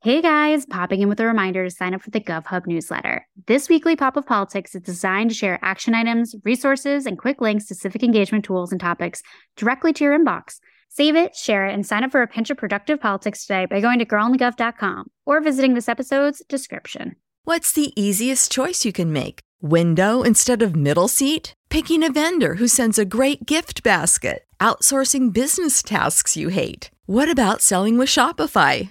Hey guys, popping in with a reminder to sign up for the GovHub newsletter. This weekly pop of politics is designed to share action items, resources, and quick links to civic engagement tools and topics directly to your inbox. Save it, share it, and sign up for a pinch of productive politics today by going to girlonthegov.com or visiting this episode's description. What's the easiest choice you can make? Window instead of middle seat? Picking a vendor who sends a great gift basket? Outsourcing business tasks you hate? What about selling with Shopify?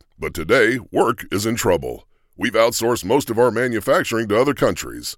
but today work is in trouble. We've outsourced most of our manufacturing to other countries,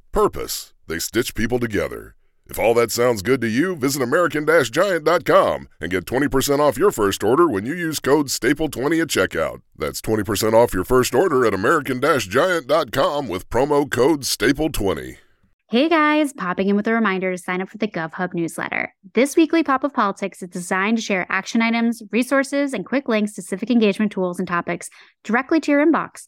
purpose. They stitch people together. If all that sounds good to you, visit American-Giant.com and get 20% off your first order when you use code STAPLE20 at checkout. That's 20% off your first order at American-Giant.com with promo code STAPLE20. Hey guys, popping in with a reminder to sign up for the GovHub newsletter. This weekly pop of politics is designed to share action items, resources, and quick links to civic engagement tools and topics directly to your inbox.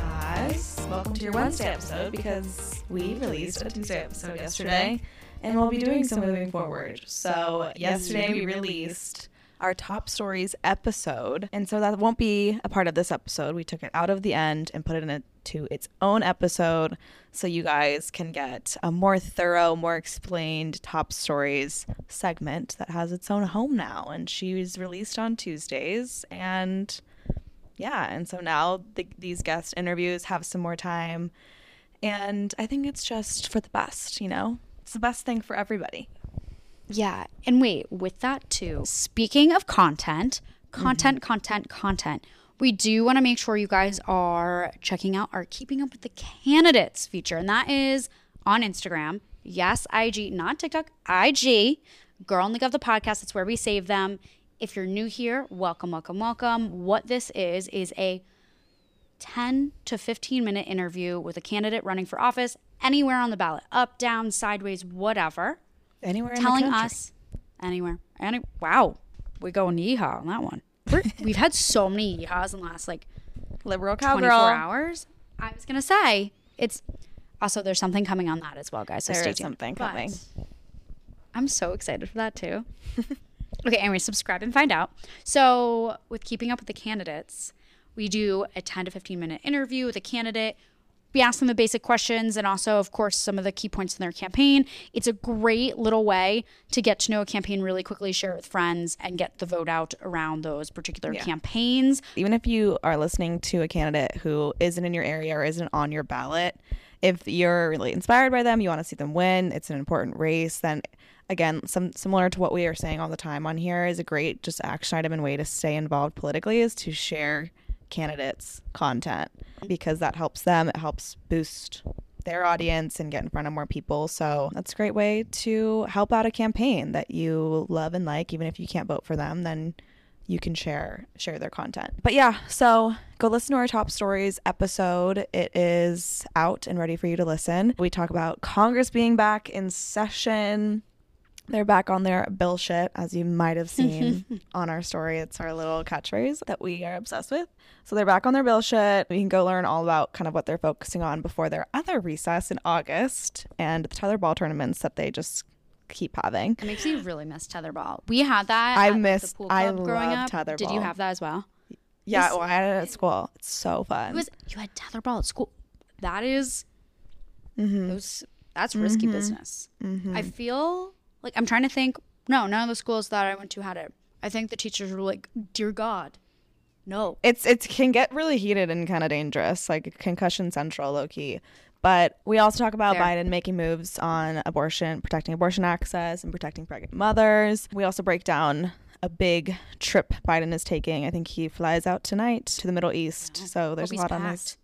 Welcome to your Wednesday episode because we released a Tuesday episode yesterday and we'll be doing so moving forward. So, yesterday we released our top stories episode. And so that won't be a part of this episode. We took it out of the end and put it into its own episode so you guys can get a more thorough, more explained top stories segment that has its own home now. And she was released on Tuesdays. And yeah, and so now the, these guest interviews have some more time. And I think it's just for the best, you know? It's the best thing for everybody. Yeah. And wait, with that too, speaking of content, content, mm-hmm. content, content, we do want to make sure you guys are checking out our Keeping Up with the Candidates feature. And that is on Instagram. Yes, IG, not TikTok, IG. Girl on the Gov, the podcast. It's where we save them. If you're new here, welcome, welcome, welcome. What this is, is a 10 to 15 minute interview with a candidate running for office anywhere on the ballot, up, down, sideways, whatever Anywhere telling in the country. us anywhere. Any wow, we going yeehaw on that one. We're, we've had so many yeehaws in the last like liberal 24 cowgirl. hours. I was gonna say it's also there's something coming on that as well, guys. So There stay is tuned. something But coming. I'm so excited for that too. okay, anyway, subscribe and find out. So with keeping up with the candidates, we do a 10 to 15 minute interview with a candidate. We ask them the basic questions and also, of course, some of the key points in their campaign. It's a great little way to get to know a campaign really quickly, share it with friends, and get the vote out around those particular campaigns. even if you are listening to a candidate who isn't in your area or isn't on your ballot, if you're really inspired by them, you want to see them win, it's an important race, then again, some similar to what we are saying all the time on here is a great just action item and way to stay involved politically is to share candidates content because that helps them, it helps boost their audience and get in front of more people. So that's a great way to help out a campaign that you love and like even if you can't vote for them, then you can share share their content. But yeah, so go listen to our top stories episode. It is out and ready for you to listen. We talk about Congress being back in session. They're back on their bill shit, as you might have seen on our story. It's our little catchphrase that we are obsessed with. So they're back on their bill shit. We can go learn all about kind of what they're focusing on before their other recess in August and the tetherball tournaments that they just keep having. It makes me really miss tetherball. We had that. I at, like, the miss- I club growing love up. Did you have that as well? Yeah, well, I had it at school. It's so fun. It was you had tetherball at school. That is- Mm-hmm. those that's risky business. I feel like I'm trying to think. No, none of the schools that I went to had it. I think the teachers were like, "Dear God, no." it's it can get really heated and kind of dangerous, like concussion central, low key. But we also talk about Fair. Biden making moves on abortion, protecting abortion access, and protecting pregnant mothers. We also break down a big trip Biden is taking. I think he flies out tonight to the Middle East. Uh-huh. So there's a lot on packed. his.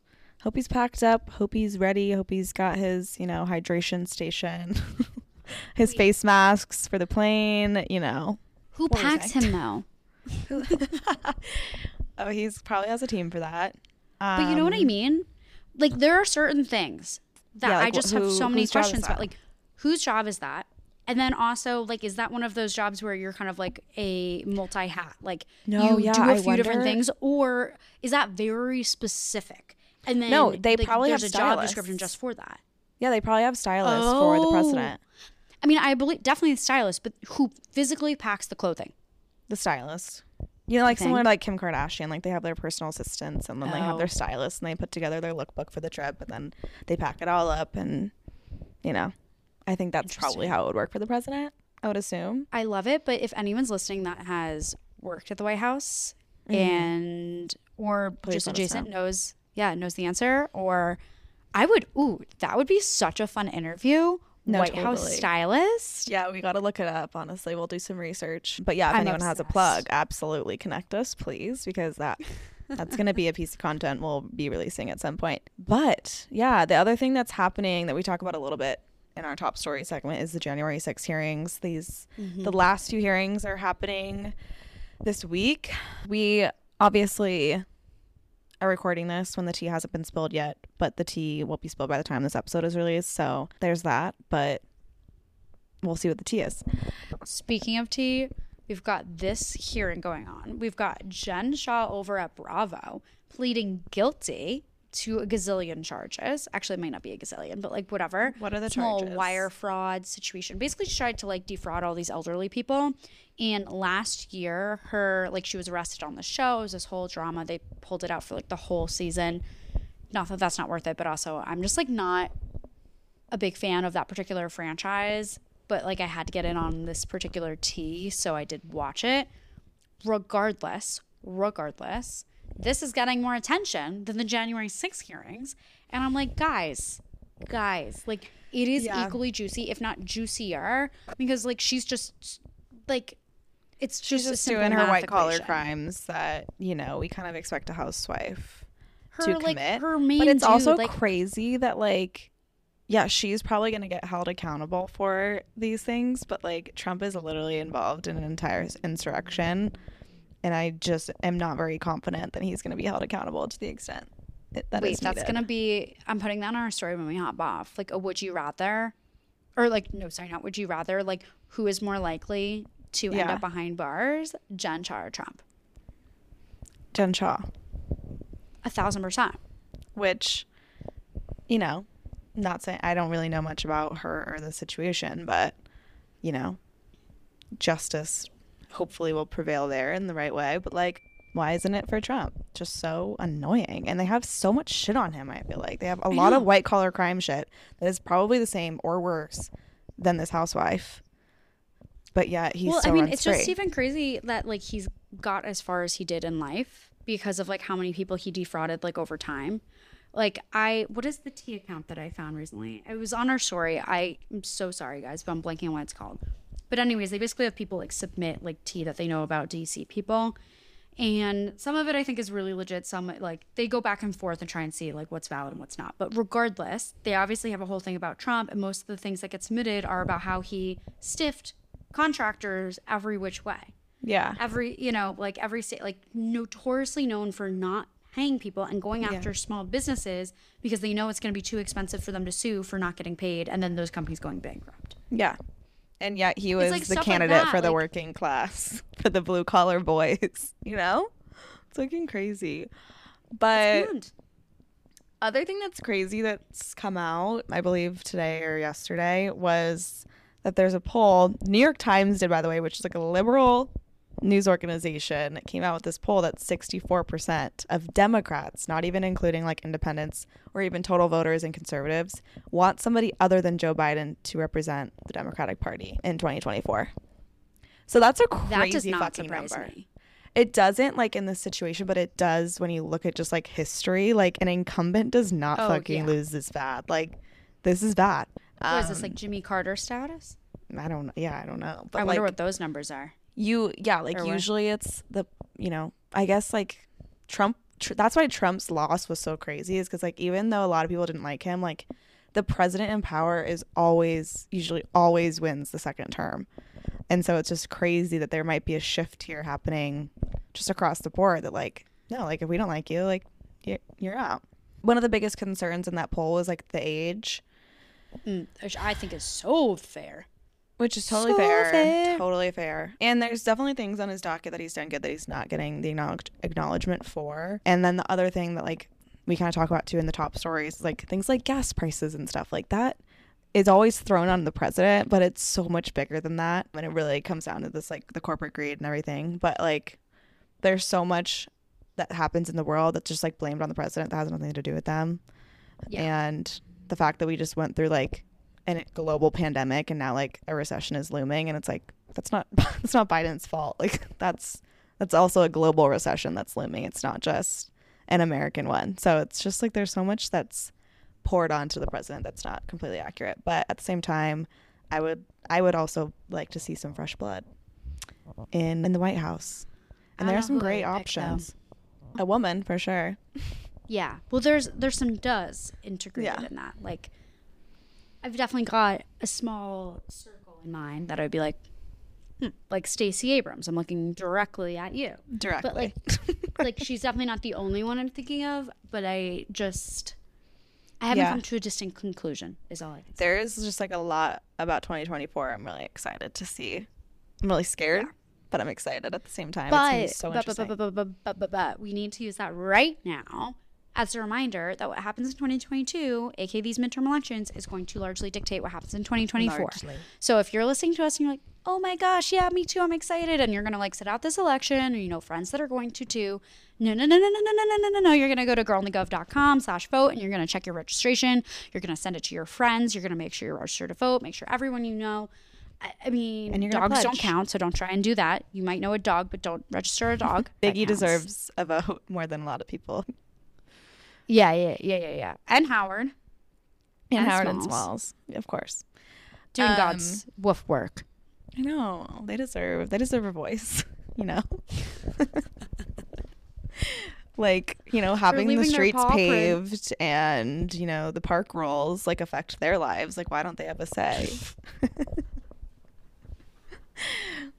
Hope he's packed up. Hope he's ready. Hope he's got his, you know, hydration station, his face masks for the plane. You know. Who packs him though? Oh, he's probably has a team for that. But you know what I Um, mean? Like there are certain things that Yeah, I just have so many whose job is questions about. Like whose job is that? And then also like is that one of those jobs where you're kind of like a multi hat? Like No, you yeah, do a I few different things or is that very specific? And then No, they like, probably have a job description just for that. Yeah, they probably have stylists for the Oh. president. I mean, I believe definitely the stylist, but who physically packs the clothing? The stylist. You know, like to like Kim Kardashian, like they have their personal assistants and then they have Oh. their stylist and they put together their lookbook for the trip and then they pack it all up and you know. I think that's probably how it would work for the president, I would assume. I love it, but if anyone's listening that has worked at the White House Mm-hmm. and or Please just adjacent know. knows yeah, knows the answer or I would ooh, that would be such a fun interview. No, White House stylist. Yeah, we got to look it up, honestly. We'll do some research. But yeah, if I'm anyone has a plug, absolutely connect us, please, because that that's going to be a piece of content we'll be releasing at some point. But yeah, the other thing that's happening that we talk about a little bit in our top story segment is the January 6 hearings. These mm-hmm. the last two hearings are happening this week. We obviously are recording this when the tea hasn't been spilled yet, but the tea will be spilled by the time this episode is released. So there's that, but we'll see what the tea is. Speaking of tea, we've got this hearing going on. We've got Jen Shah over at Bravo pleading guilty to a gazillion charges. Actually, it might not be a gazillion, but like whatever. What are the Small charges? wire fraud situation. Basically, she tried to like defraud all these elderly people. And last year, her like she was arrested on the show. It was this whole drama. They pulled it out for like the whole season. Not that that's not worth it, but also I'm just like not a big fan of that particular franchise, but like I had to get in on this particular tea, so I did watch it. Regardless, regardless, this is getting more attention than the January 6th hearings. And I'm like, guys, guys, like it is Yeah. equally juicy, if not juicier, because like she's just like it's She's just, just doing her white collar crimes that, you know, we kind of expect a housewife Her to like commit. her main but it's also like crazy that like yeah, she's probably going to get held accountable for these things, but like Trump is literally involved in an entire insurrection and I just am not very confident that he's going to be held accountable to the extent that Wait, that's gonna be. I'm putting that on our story when we hop off. Like a would you rather, or like no, sorry, not would you rather. Like who is more likely to end up behind bars, Jen Shah or Trump? Jen Shah, A thousand percent. which you know, not saying I don't really know much about her or the situation, but you know, justice hopefully will prevail there in the right way. But like, why isn't it for Trump? Just so annoying. And they have so much shit on him, I feel like. They have a lot of white collar crime shit that is probably the same or worse than this housewife. But yet he's well, I mean, it's just even crazy that like he's got as far as he did in life because of like how many people he defrauded like over time. Like I, what is the T account that I found recently? It was on our story. I am so sorry, guys, but I'm blanking on what it's called. But anyways, they basically have people like submit like tea that they know about DC people, and some of it I think is really legit. Some like they go back and forth and try and see like what's valid and what's not. But regardless, they obviously have a whole thing about Trump, and most of the things that get submitted are about how he stiffed contractors every which way. Yeah. every you know like every state like notoriously known for not paying people and going after small businesses because they know it's going to be too expensive for them to sue for not getting paid and then those companies going bankrupt Yeah. And yet he was like the stuff like candidate for the like- working class, for the blue collar boys, you know? It's looking crazy. But other thing that's crazy that's come out, I believe today or yesterday, was that there's a poll New York Times did, by the way, which is like a liberal news organization, came out with this poll that 64% of Democrats, not even including like independents or even total voters and conservatives, want somebody other than Joe Biden to represent the Democratic Party in 2024. So that's a that crazy does not fucking number. me It doesn't like in this situation, but it does when you look at just like history. Like an incumbent does not Oh, fucking yeah. lose this bad. Like this is bad. what is this Um, like jimmy carter status I don't know. Yeah, I don't know. But i like wonder what those numbers are you, yeah, like Or what? usually it's the you know I guess like Trump. Tr- that's why Trump's loss was so crazy is because like even though a lot of people didn't like him, like the president in power is always usually always wins the second term. And so it's just crazy that there might be a shift here happening just across the board that like no, like if we don't like you, like you're, you're out. One of the biggest concerns in that poll was like the age, Mm, which i think is so fair which is totally So fair. fair. Totally fair. And there's definitely things on his docket that he's done good that he's not getting the acknowledgement for. And then the other thing that like we kind of talk about too in the top stories, like things like gas prices and stuff like that is always thrown on the president, but it's so much bigger than that. And it really comes down to this like the corporate greed and everything. But like there's so much that happens in the world that's just like blamed on the president that has nothing to do with them. Yeah. And the fact that we just went through like a global pandemic and now like a recession is looming and it's like that's not that's not Biden's fault. Like that's that's also a global recession that's looming. It's not just an American one. So it's just like there's so much that's poured onto the president that's not completely accurate. But at the same time, I would I would also like to see some fresh blood in in the White House. And there are some great would pick, options. A woman for sure. Yeah. Well, there's there's some does integrated Yeah. in that. Like, I've definitely got a small circle in mind that I'd be like, hmm, like Stacey Abrams. I'm looking directly at you. Directly. But like, like she's definitely not the only one I'm thinking of. But I just, I haven't Yeah. come to a distinct conclusion. Is all I can say. there is just like a lot about 2024 i'm really excited to see i'm really scared but i'm excited at the same time But, it's so but, but, interesting. but, but, but, but, but, but we need to use that right now as a reminder that what happens in 2022, aka these midterm elections, is going to largely dictate what happens in 2024. Largely. So if you're listening to us and you're like, oh my gosh, yeah, me too, I'm excited, and you're gonna like sit out this election, or you know friends that are going to too, no, no, no, no, no, no, no, no, no, no, you're gonna go to girlonthegov.com slash vote, and you're gonna check your registration. You're gonna send it to your friends. You're gonna make sure you're registered to vote. Make sure everyone you know. I, I mean, And dogs don't count, so don't try and do that. You might know a dog, but don't register a dog. Biggie deserves a vote more than a lot of people. Yeah, yeah, yeah, yeah, yeah. And Howard And, And Howard and Smalls. Smalls, of course. doing Um, God's woof work. I know they deserve they deserve a voice, you know. like you know, having the streets paw print. paved and you know the park rules like affect their lives. Like, why don't they have a say?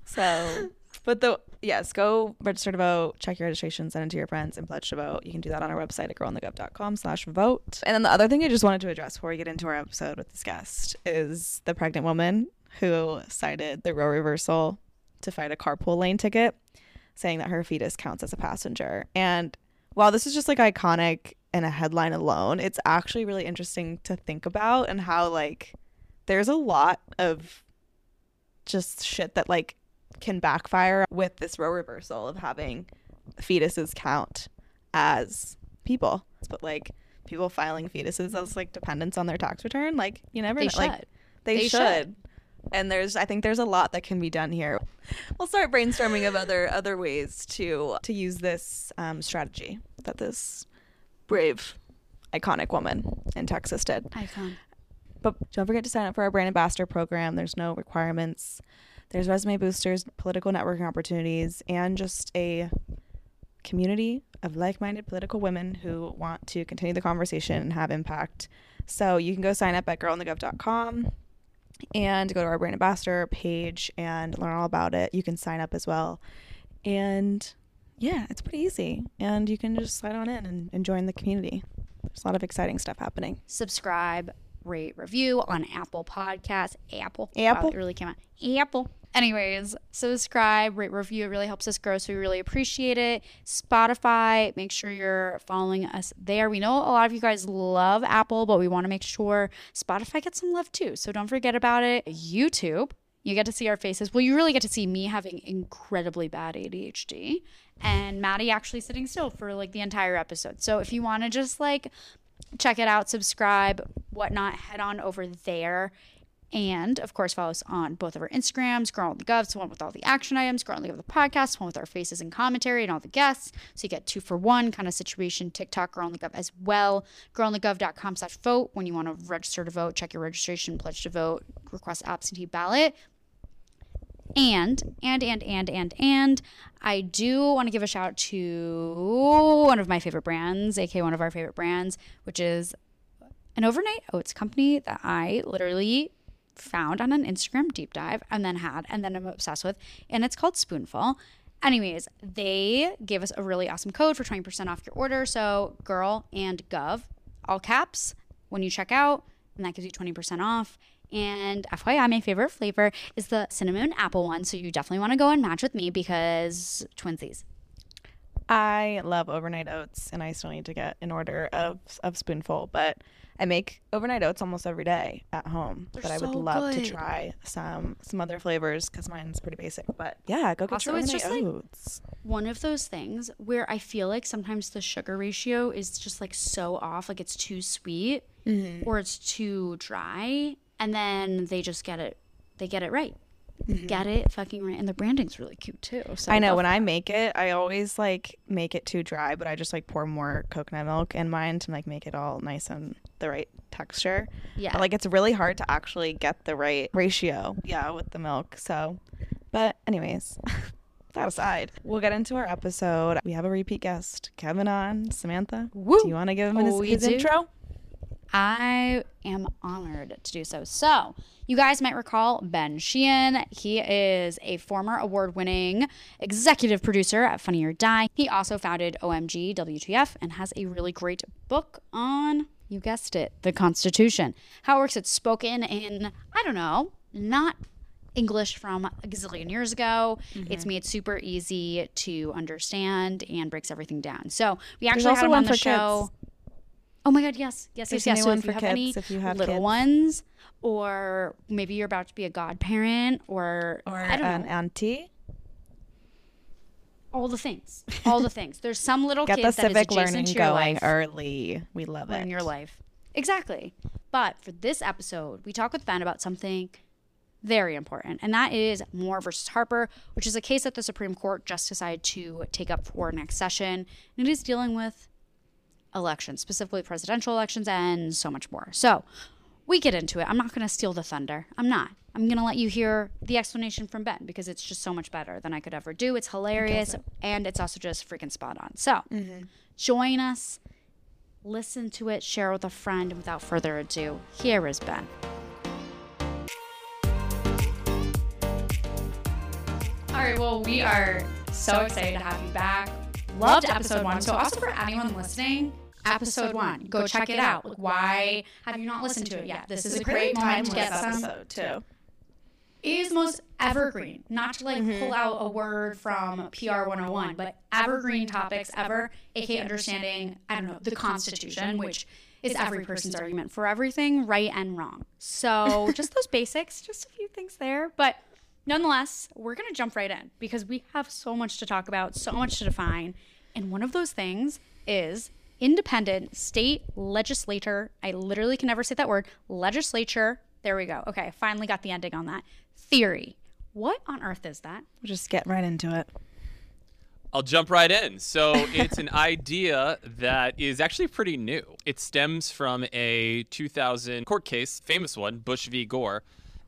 so, but the yes, go register to vote, check your registration, send it to your friends, and pledge to vote. You can do that on our website at girlonthegov.com slash vote. And then the other thing I just wanted to address before we get into our episode with this guest is the pregnant woman who cited the Roe reversal to fight a carpool lane ticket, saying that her fetus counts as a passenger. And while this is just like iconic in a headline alone, it's actually really interesting to think about and how like there's a lot of just shit that like can backfire with this Roe reversal of having fetuses count as people. But like people filing fetuses as like dependents on their tax return, like you never They know. Like they, They should. should. And there's I think there's a lot that can be done here. We'll start brainstorming of other other ways to to use this um, strategy that this brave iconic woman in Texas did. Icon. But don't forget to sign up for our brand ambassador program. There's no requirements. There's resume boosters, political networking opportunities, and just a community of like-minded political women who want to continue the conversation and have impact. So you can go sign up at girlonthegov.com. and go to our brand ambassador page and learn all about it. You can sign up as well. And yeah, it's pretty easy. And you can just slide on in and, and join the community. There's a lot of exciting stuff happening. Subscribe, rate, review on Apple Podcasts. Apple. Apple? Wow, it really came out. Apple. Anyways, subscribe, rate, review. It really helps us grow, so we really appreciate it. Spotify, make sure you're following us there. We know a lot of you guys love Apple, but we want to make sure Spotify gets some love too. So don't forget about it. YouTube, you get to see our faces. Well, you really get to see me having incredibly bad ADHD and Maddie actually sitting still for like the entire episode. So if you want to just like check it out, subscribe, whatnot, head on over there. And of course, follow us on both of our Instagrams, Girl on the Govs, one with all the action items, Girl on the Gov, the podcast, one with our faces and commentary and all the guests. So you get two for one kind of situation. TikTok, Girl on the Gov as well. Girl on the Girlonthegov.com slash vote. When you want to register to vote, check your registration, pledge to vote, request absentee ballot. And, and, and, and, and, and, I do want to give a shout out to one of my favorite brands, aka one of our favorite brands, which is an overnight oats company that I literally found on an Instagram deep dive and then had and then I'm obsessed with. And it's called Spoonful. Anyways, they gave us a really awesome code for 20% off your order. So, girl and gov, all caps, when you check out, and that gives you 20% off. And FYI, my favorite flavor is the cinnamon apple one. So you definitely want to go and match with me because twinsies. I love overnight oats, and I still need to get an order of of spoonful. But I make overnight oats almost every day at home. They're but I would so love good. to try some some other flavors because mine's pretty basic. But yeah, go get Also, your it's overnight just, like, oats. One of those things where I feel like sometimes the sugar ratio is just like so off, like it's too sweet mm-hmm. or it's too dry, and then they just get it, they get it right. They mm-hmm. Get it fucking right, and the branding's really cute too. So I know when for I make it, I always like make it too dry, but I just like pour more coconut milk in mine to like make it all nice and the right texture. yeah, like it's really hard to actually get the right ratio, yeah, with the milk. So, but anyways, that aside, we'll get into our episode. We have a repeat guest, Kevin on Samantha. Woo! Do you want to give him Oh, his, his intro? I am honored to do so. So, you guys might recall Ben Sheehan. He is a former award winning executive producer at Funny or Die. He also founded OMG WTF and has a really great book on, you guessed it, the Constitution. How it works, it's spoken in, I don't know, not English from a gazillion years ago. It's Mm-hmm. made super easy to understand and breaks everything down. So, we actually There's also had one on the for show. kids. Oh my God, yes, yes, There's yes, yes. So if you for have kids, any if you have little kids. ones, or maybe you're about to be a godparent, or, Or I don't an know, auntie? All the things, all the things. There's some little Get kid the that is civic adjacent learning to your going life early. We love it. in your life. Exactly. But for this episode, we talk with Ben about something very important, and that is Moore versus Harper, which is a case that the Supreme Court just decided to take up for next session. And it is dealing with elections, specifically presidential elections, and so much more. So we get into it. I'm not going to steal the thunder. I'm not. I'm going to let you hear the explanation from Ben because it's just so much better than I could ever do. It's hilarious and it's also just freaking spot on. So mm-hmm. join us, listen to it, share with a friend. And without further ado, here is Ben. All right, well, we are so excited to have you back. Loved episode one. So, also for anyone listening, episode one, go check it out. Like, why have you not listened to it yet? This is a great time to get some. episode too. Is most evergreen, not to like pull out a word from PR 101, but evergreen topics ever, aka understanding, I don't know, the Constitution, which is every person's argument for everything, right and wrong. So just those basics, just a few things there. But nonetheless, we're going to jump right in because we have so much to talk about, so much to define. And one of those things is independent state legislator. I literally can never say that word. Legislature. There we go. Okay, I finally got the ending on that. Theory. What on earth is that? We'll just get right into it. I'll jump right in. So it's an idea that is actually pretty new. It stems from a 2000 court case, famous one, Bush v. Gore.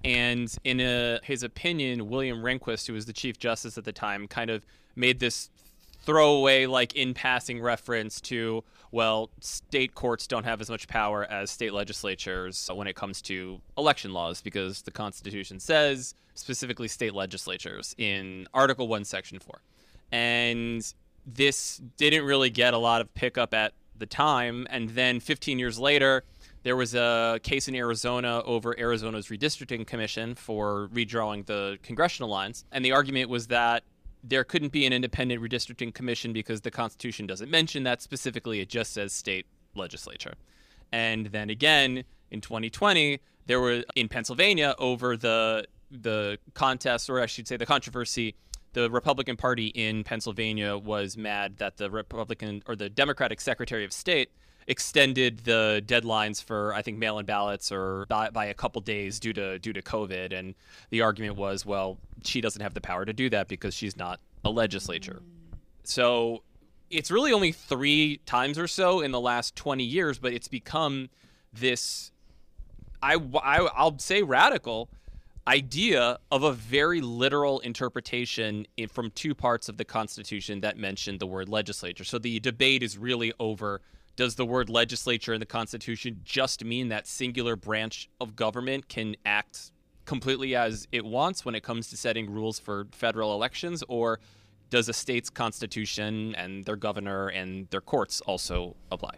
And in a, his opinion, William Rehnquist, who was the Chief Justice at the time, kind of made this throwaway, like in passing reference to, well, state courts don't have as much power as state legislatures when it comes to election laws because the Constitution says specifically state legislatures in Article 1, Section 4. And this didn't really get a lot of pickup at the time. And then 15 years later, there was a case in Arizona over Arizona's redistricting commission for redrawing the congressional lines. And the argument was that there couldn't be an independent redistricting commission because the Constitution doesn't mention that specifically. It just says state legislature. And then again in 2020, there were in Pennsylvania over the the contest, or I should say, the controversy. The Republican Party in Pennsylvania was mad that the Republican or the Democratic Secretary of State extended the deadlines for I think mail-in ballots or by, by, a couple days due to due to COVID, and the argument was, well, she doesn't have the power to do that because she's not a legislature. So it's really only three times or so in the last 20 years, but it's become this, I, I I'll say radical idea of a very literal interpretation in, from two parts of the Constitution that mentioned the word legislature. So the debate is really over does the word legislature in the Constitution just mean that singular branch of government can act completely as it wants when it comes to setting rules for federal elections, or does a state's constitution and their governor and their courts also apply?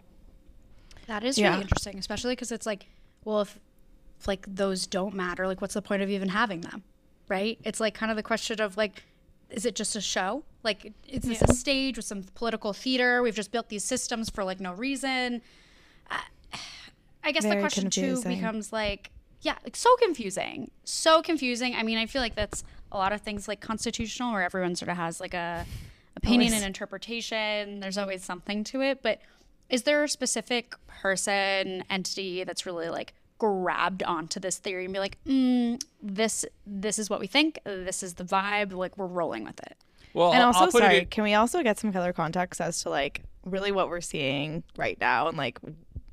That is yeah. really interesting, especially because it's like, well, if, if like those don't matter, like what's the point of even having them, right? It's like kind of the question of like, is it just a show? Like, is this yeah. a stage with some political theater? We've just built these systems for like no reason. I, I guess Very the question confusing. too becomes like, yeah, like so confusing, so confusing. I mean, I feel like that's a lot of things like constitutional, where everyone sort of has like a opinion always. and interpretation. There's always something to it, but is there a specific person, entity that's really like grabbed onto this theory and be like, mm, this this is what we think, this is the vibe, like we're rolling with it. Well, and also, sorry, in- can we also get some color context as to like really what we're seeing right now and like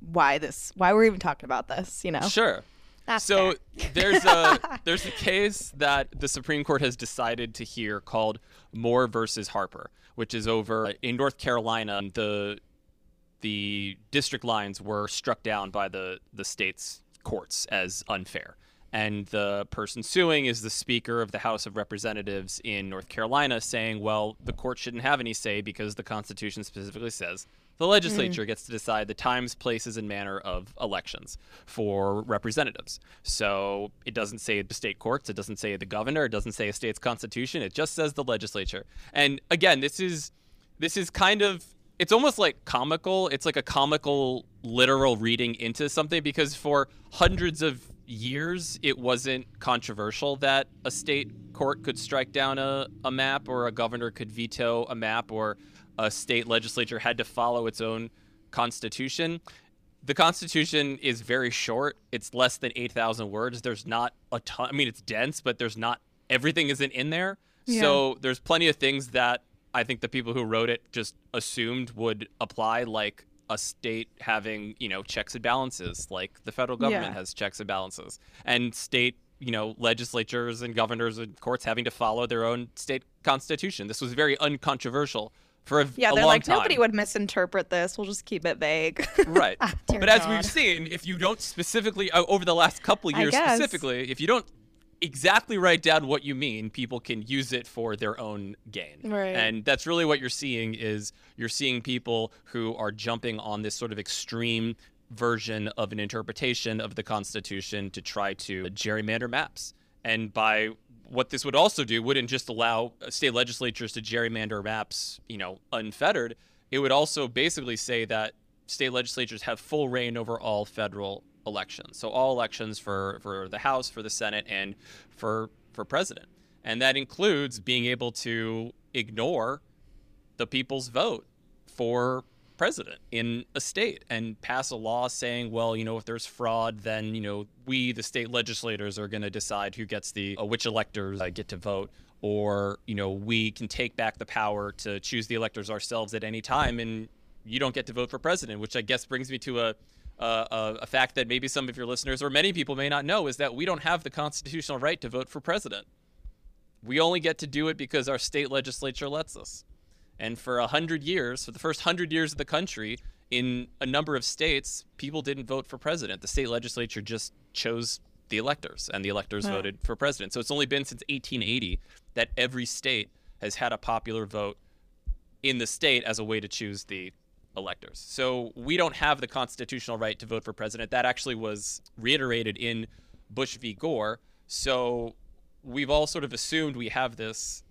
why this, why we're even talking about this? You know? Sure. That's so there's a there's a case that the Supreme Court has decided to hear called Moore versus Harper, which is over in North Carolina. The the district lines were struck down by the the state's courts as unfair. And the person suing is the Speaker of the House of Representatives in North Carolina, saying, well, the court shouldn't have any say because the Constitution specifically says the legislature mm. gets to decide the times, places, and manner of elections for representatives. So it doesn't say the state courts, it doesn't say the governor, it doesn't say a state's constitution, it just says the legislature. And again, this is this is kind of it's almost like comical. It's like a comical literal reading into something because for hundreds of years it wasn't controversial that a state court could strike down a, a map or a governor could veto a map or a state legislature had to follow its own constitution. The Constitution is very short. It's less than 8,000 words. There's not a ton. I mean, it's dense, but there's not everything isn't in there. Yeah. So there's plenty of things that I think the people who wrote it just assumed would apply, like a state having, you know, checks and balances, like the federal government yeah. has checks and balances, and state you know legislatures and governors and courts having to follow their own state constitution. This was very uncontroversial for a, yeah, a they're like time. nobody would misinterpret this. We'll just keep it vague. right. Ah, but God. as we've seen, if you don't specifically uh, over the last couple years specifically, if you don't exactly write down what you mean, people can use it for their own gain. Right. And that's really what you're seeing is you're seeing people who are jumping on this sort of extreme version of an interpretation of the Constitution to try to gerrymander maps. And by what this would also do wouldn't just allow state legislatures to gerrymander maps, you know, unfettered. It would also basically say that state legislatures have full reign over all federal elections. So all elections for for the House, for the Senate, and for for president. And that includes being able to ignore the people's vote for president in a state and pass a law saying, well, you know, if there's fraud, then, you know, we, the state legislators, are going to decide who gets the, uh, which electors uh, get to vote. Or, you know, we can take back the power to choose the electors ourselves at any time and you don't get to vote for president, which I guess brings me to a, a, a fact that maybe some of your listeners or many people may not know is that we don't have the constitutional right to vote for president. We only get to do it because our state legislature lets us. And for a hundred years, for the first hundred years of the country, in a number of states, people didn't vote for president. The state legislature just chose the electors, and the electors Wow. voted for president. So it's only been since 1880 that every state has had a popular vote in the state as a way to choose the electors. So we don't have the constitutional right to vote for president. That actually was reiterated in Bush v. Gore. So we've all sort of assumed we have this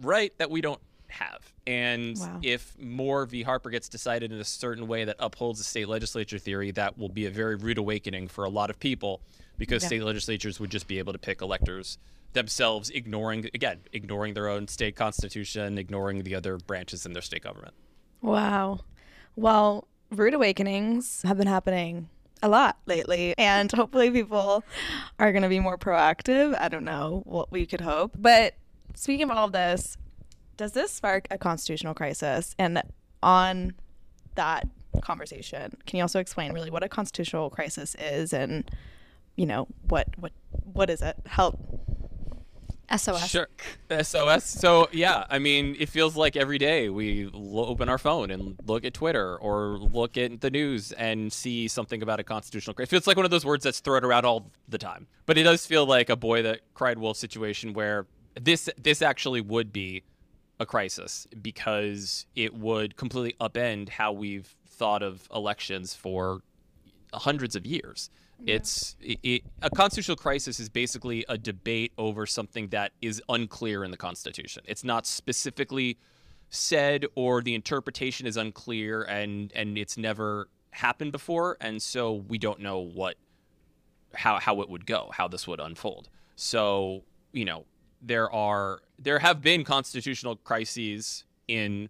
right that we don't have. And Wow. if Moore v. Harper gets decided in a certain way that upholds the state legislature theory, that will be a very rude awakening for a lot of people because state legislatures would just be able to pick electors themselves, ignoring, again, ignoring their own state constitution, ignoring the other branches in their state government. Wow. Well, rude awakenings have been happening a lot lately, and hopefully people are going to be more proactive. I don't know what we could hope. But speaking of all of this, does this spark a constitutional crisis? And on that conversation, can you also explain really what a constitutional crisis is and you know what what what is it? Help. SOS. Sure. SOS. So yeah, I mean, it feels like every day we lo- open our phone and look at Twitter or look at the news and see something about a constitutional crisis. It feels like one of those words that's thrown around all the time. But it does feel like a boy that cried wolf situation where this this actually would be a crisis because it would completely upend how we've thought of elections for hundreds of years. It's it, it, a constitutional crisis is basically a debate over something that is unclear in the Constitution. It's not specifically said, or the interpretation is unclear, and and it's never happened before, and so we don't know what how how it would go, how this would unfold. So you know there are there have been constitutional crises in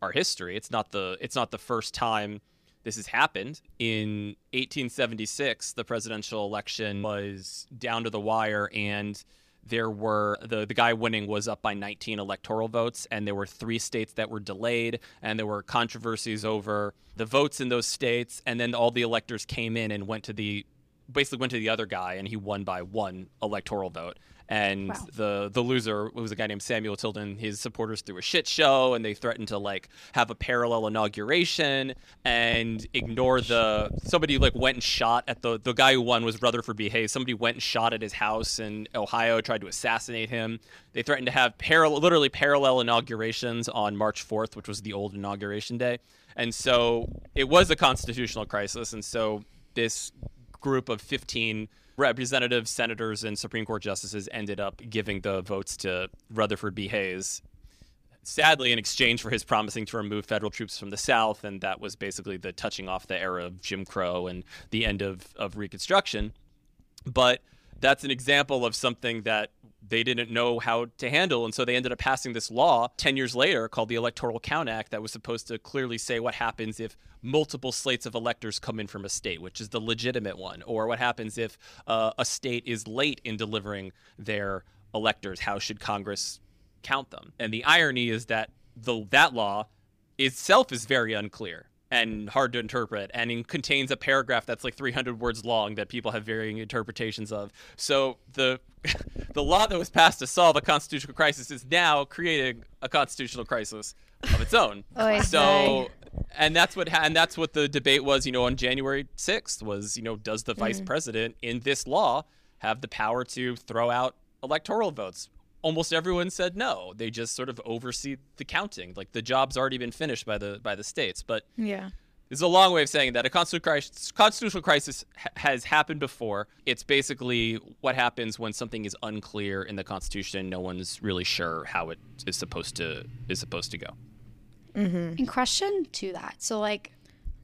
our history. It's not the it's not the first time this has happened. In 1876, the presidential election was down to the wire, and there were the the guy winning was up by 19 electoral votes, and there were three states that were delayed, and there were controversies over the votes in those states, and then all the electors came in and went to the basically went to the other guy, and he won by one electoral vote. And the the loser was a guy named Samuel Tilden. His supporters threw a shit show, and they threatened to like have a parallel inauguration and ignore the somebody like went and shot at the the guy who won was Rutherford B. Hayes. Somebody went and shot at his house in Ohio, tried to assassinate him. They threatened to have parallel, literally parallel inaugurations on March 4th, which was the old inauguration day. And so it was a constitutional crisis. And so this group of 15 representatives, senators, and Supreme Court justices ended up giving the votes to Rutherford B. Hayes. Sadly, in exchange for his promising to remove federal troops from the South, and that was basically the touching off the era of Jim Crow and the end of, of Reconstruction. But that's an example of something that they didn't know how to handle. And so they ended up passing this law 10 years later called the Electoral Count Act that was supposed to clearly say what happens if multiple slates of electors come in from a state, which is the legitimate one, or what happens if uh, a state is late in delivering their electors. How should Congress count them? And the irony is that the, that law itself is very unclear and hard to interpret and it contains a paragraph that's like 300 words long that people have varying interpretations of. So the the law that was passed to solve a constitutional crisis is now creating a constitutional crisis of its own. Oh, Oy so and that's what ha- and that's what the debate was you know on January 6th was you know does the vice mm. president in this law have the power to throw out electoral votes almost everyone said no they just sort of oversee the counting like the job's already been finished by the by the states but Yeah. it's a long way of saying that a constitutional crisis, constitutional crisis ha- has happened before. It's basically what happens when something is unclear in the Constitution. No one's really sure how it is supposed to is supposed to go. Mm-hmm. In question to that, so like,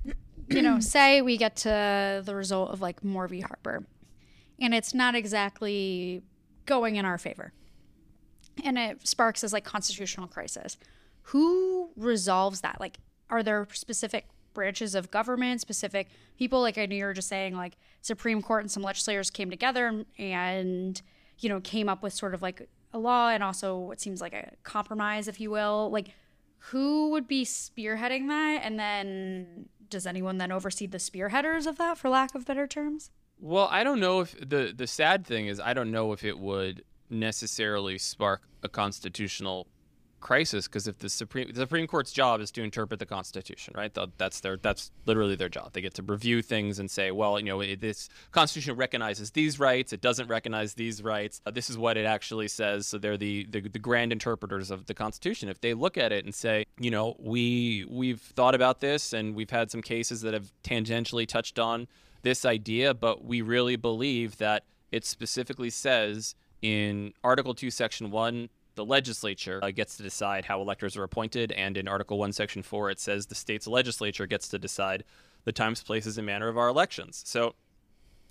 you know, say we get to the result of like Moore v. Harper, and it's not exactly going in our favor, and it sparks this like constitutional crisis. Who resolves that? Like, are there specific branches of government, specific people? Like I know you were just saying, like Supreme Court and some legislators came together and you know came up with sort of like a law and also what seems like a compromise, if you will. Like, who would be spearheading that, and then does anyone then oversee the spearheaders of that, for lack of better terms? Well, I don't know if the the sad thing is I don't know if it would necessarily spark a constitutional crisis because if the Supreme the Supreme Court's job is to interpret the Constitution, right? That's their that's literally their job. They get to review things and say, well, you know, this Constitution recognizes these rights, it doesn't recognize these rights. Uh, this is what it actually says. So they're the, the the grand interpreters of the Constitution. If they look at it and say, you know, we we've thought about this and we've had some cases that have tangentially touched on this idea, but we really believe that it specifically says in Article 2, Section 1 the legislature uh, gets to decide how electors are appointed, and in Article 1, Section 4, it says the state's legislature gets to decide the times, places, and manner of our elections. So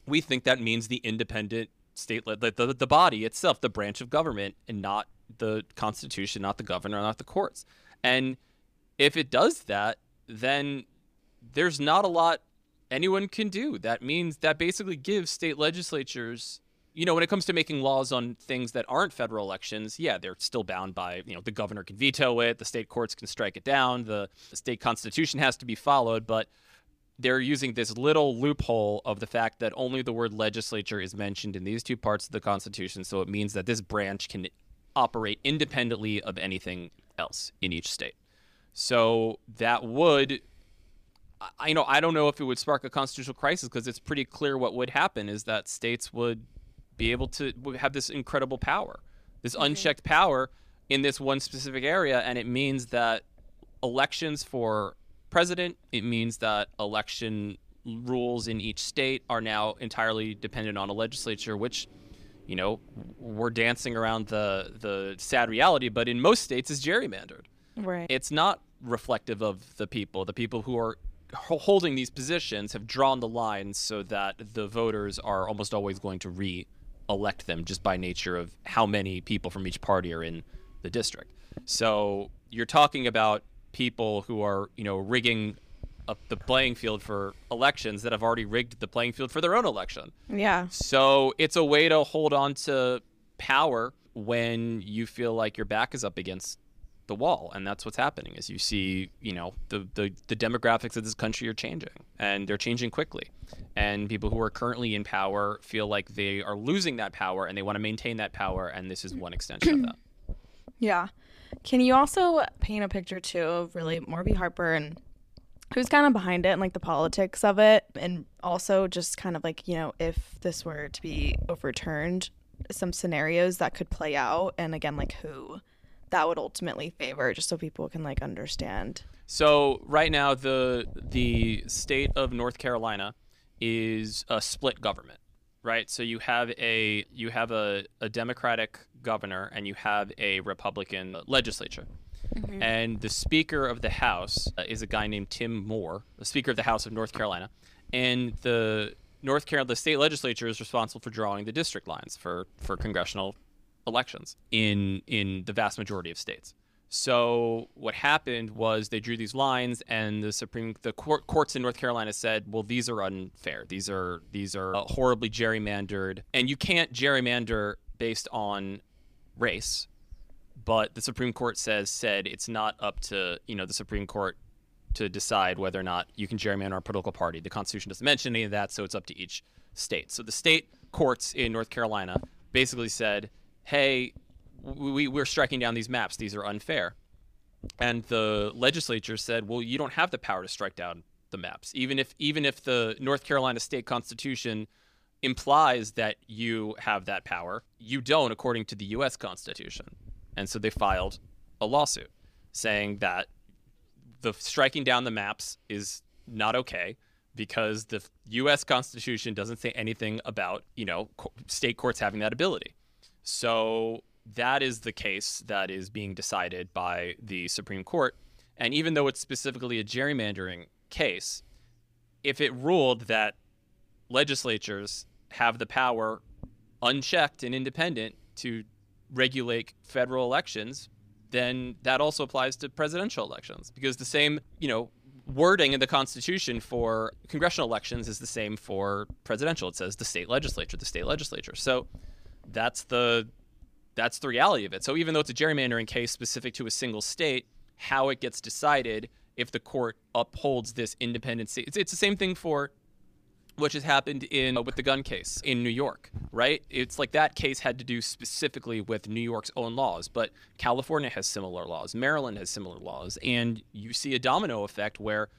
we think that means the independent state, the, the, the body itself, the branch of government, and not the Constitution, not the governor, not the courts. And if it does that, then there's not a lot anyone can do. That means that basically gives state legislatures you know, when it comes to making laws on things that aren't federal elections, yeah, they're still bound by, you know, the governor can veto it, the state courts can strike it down, the, the state constitution has to be followed, but they're using this little loophole of the fact that only the word legislature is mentioned in these two parts of the Constitution. So it means that this branch can operate independently of anything else in each state. So that would, I you know, I don't know if it would spark a constitutional crisis because it's pretty clear what would happen is that states would be able to have this incredible power, this mm-hmm. unchecked power in this one specific area. And it means that elections for president, it means that election rules in each state are now entirely dependent on a legislature, which, you know, we're dancing around the, the sad reality, but in most states is gerrymandered. Right. It's not reflective of the people. The people who are holding these positions have drawn the lines so that the voters are almost always going to re elect them just by nature of how many people from each party are in the district. So you're talking about people who are, you know, rigging up the playing field for elections that have already rigged the playing field for their own election. Yeah. So it's a way to hold on to power when you feel like your back is up against the wall and that's what's happening is you see you know the, the the demographics of this country are changing and they're changing quickly. And people who are currently in power feel like they are losing that power and they want to maintain that power and this is one extension of that. Yeah. Can you also paint a picture too of really Moore v. Harper and who's kind of behind it and like the politics of it and also just kind of like you know if this were to be overturned some scenarios that could play out and again like who that would ultimately favor just so people can like understand. So right now the the state of north carolina is a split government right? So you have a you have a, a democratic governor and you have a republican legislature. Mm-hmm. and the speaker of the house uh, is a guy named tim moore the speaker of the house of north carolina. And the north carolina the state legislature is responsible for drawing the district lines for for congressional elections in in the vast majority of states. So what happened was they drew these lines, and the Supreme the court, courts in North Carolina said, "Well, these are unfair. These are these are uh, horribly gerrymandered, and you can't gerrymander based on race." But the Supreme Court says said it's not up to you know the Supreme Court to decide whether or not you can gerrymander a political party. The Constitution doesn't mention any of that, so it's up to each state. So the state courts in North Carolina basically said hey, we, we're striking down these maps. These are unfair. And the legislature said, well, you don't have the power to strike down the maps. Even if even if the North Carolina state constitution implies that you have that power, you don't according to the US Constitution. And so they filed a lawsuit saying that the striking down the maps is not okay because the US Constitution doesn't say anything about, you know, state courts having that ability. So that is the case that is being decided by the Supreme Court. And even though it's specifically a gerrymandering case, if it ruled that legislatures have the power, unchecked and independent, to regulate federal elections, then that also applies to presidential elections because the same, you know, wording in the Constitution for congressional elections is the same for presidential. It says the state legislature, the state legislature. So that's the that's the reality of it. So even though it's a gerrymandering case specific to a single state, how it gets decided if the court upholds this independent state, it's, it's the same thing for which has happened in uh, with the gun case in New York, right? It's like that case had to do specifically with New York's own laws, but California has similar laws, Maryland has similar laws, and you see a domino effect where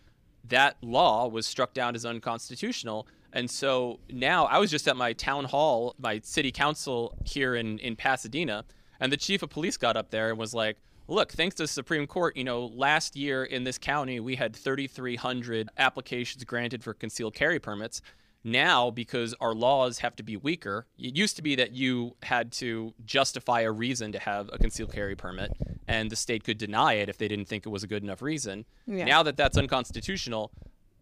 that law was struck down as unconstitutional. And so now I was just at my town hall, my city council here in, in Pasadena, and the chief of police got up there and was like, look, thanks to the Supreme Court, you know, last year in this county, we had 3,300 applications granted for concealed carry permits. Now, because our laws have to be weaker, it used to be that you had to justify a reason to have a concealed carry permit, and the state could deny it if they didn't think it was a good enough reason. Yeah. Now that that's unconstitutional,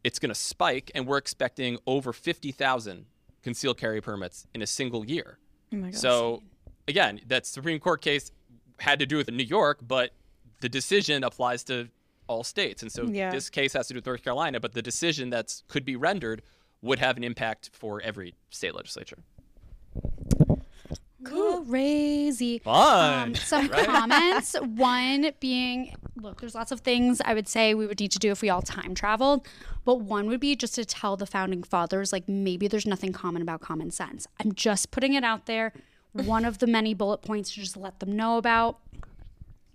it's going to spike, and we're expecting over 50,000 concealed carry permits in a single year. Oh. So, again, that Supreme Court case had to do with New York, but the decision applies to all states. And so Yeah. this case has to do with North Carolina, but the decision that could be rendered would have an impact for every state legislature. Crazy. Fun. Um, some right? comments. One being, look, there's lots of things I would say we would need to do if we all time traveled, but one would be just to tell the founding fathers, like maybe there's nothing common about common sense. I'm just putting it out there. One of the many bullet points to just let them know about.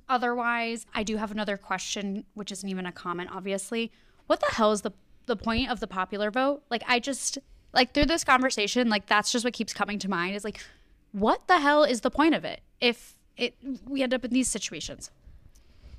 Otherwise, I do have another question, which isn't even a comment, obviously. What the hell is the the point of the popular vote? Like, I just like through this conversation, like that's just what keeps coming to mind is like, what the hell is the point of it if it we end up in these situations?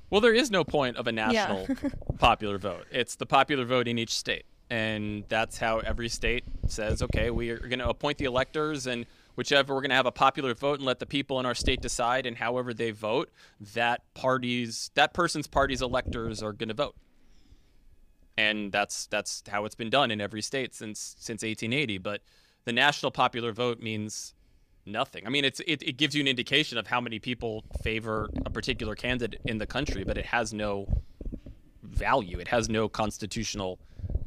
Well, there is no point of a national popular vote. It's the popular vote in each state. And that's how every state says, okay, we are going to appoint the electors, and whichever we're going to have a popular vote and let the people in our state decide. And however they vote, that party's that person's party's electors are going to vote. And that's that's how it's been done in every state since since 1880. But the national popular vote means nothing. I mean, it's it, it gives you an indication of how many people favor a particular candidate in the country, but it has no value. It has no constitutional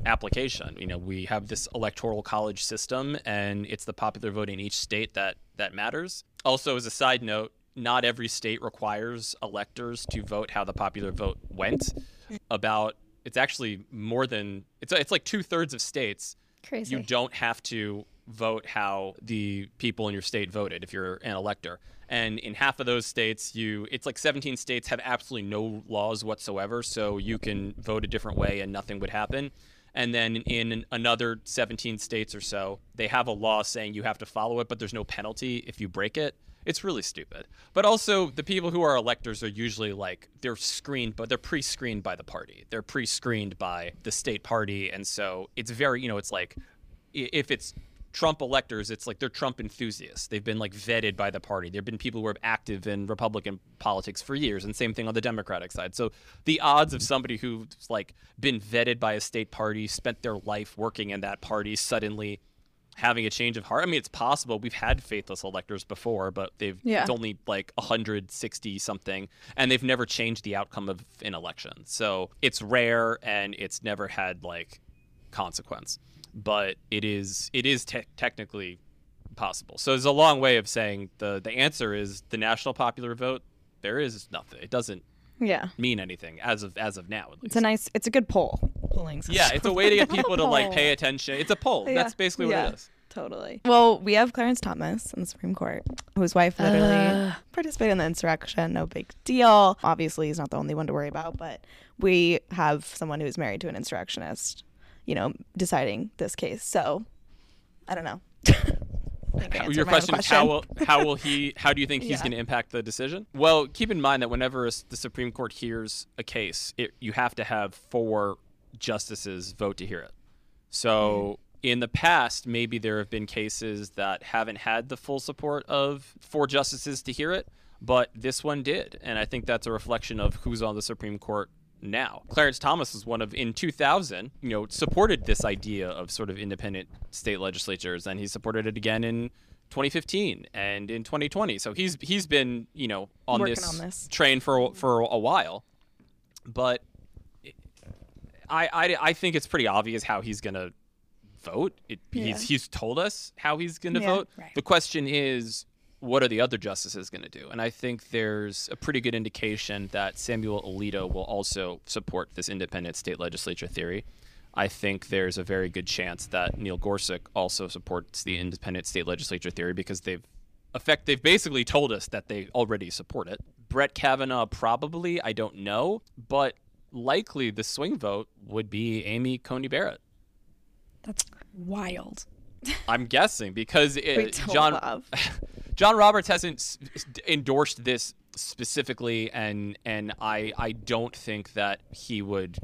application. You know, we have this electoral college system, and it's the popular vote in each state that that matters. Also, as a side note, not every state requires electors to vote how the popular vote went. Mm-hmm. About it's actually more than it's it's like two thirds of states Crazy. you don't have to vote how the people in your state voted if you're an elector. And in half of those states, you it's like 17 states have absolutely no laws whatsoever, so you can vote a different way and nothing would happen. And then in another 17 states or so, they have a law saying you have to follow it, but there's no penalty if you break it. It's really stupid. But also, the people who are electors are usually like they're screened, but they're pre-screened by the party. They're pre-screened by the state party, and so it's very, you know, it's like if it's Trump electors, it's like they're Trump enthusiasts. They've been like vetted by the party. There have been people who are active in Republican politics for years, and same thing on the Democratic side. So the odds of somebody who's like been vetted by a state party, spent their life working in that party, suddenly having a change of heart. I mean, it's possible. We've had faithless electors before, but they've Yeah. it's only like 160 something, and they've never changed the outcome of an election. So it's rare, and it's never had like consequence. But it is it is te- technically possible. So it's a long way of saying the the answer is the national popular vote. There is nothing. It doesn't Yeah. mean anything as of as of now. At least. It's a nice, it's a good poll. Polling yeah, it's a way to get people to like pay attention. It's a poll. Yeah, That's basically what yeah. it is. Totally. Well, we have Clarence Thomas in the Supreme Court, whose wife literally participated in the insurrection. No big deal. Obviously, he's not the only one to worry about, but we have someone who's married to an insurrectionist, you know, deciding this case. So, I don't know. I think I answered Your own question, is how will how will he how do you think he's Yeah. going to impact the decision? Well, keep in mind that whenever the Supreme Court hears a case, it, you have to have four justices vote to hear it. So mm-hmm. in the past, maybe there have been cases that haven't had the full support of four justices to hear it, but this one did, and I think that's a reflection of who's on the Supreme Court now. Clarence Thomas was one of in 2000, you know, supported this idea of sort of independent state legislatures, and he supported it again in 2015 and in 2020. So he's he's been you know on this, on this. train for for a while, but I, I I think it's pretty obvious how he's gonna vote. It, He's he's told us how he's gonna Yeah. vote. The question is, what are the other justices going to do? And I think there's a pretty good indication that Samuel Alito will also support this independent state legislature theory. I think there's a very good chance that Neil Gorsuch also supports the independent state legislature theory because they've effect they've basically told us that they already support it. Brett Kavanaugh probably, I don't know, but likely the swing vote would be Amy Coney Barrett. That's wild. I'm guessing because it, John. John Roberts hasn't s- s- endorsed this specifically, and and I I don't think that he would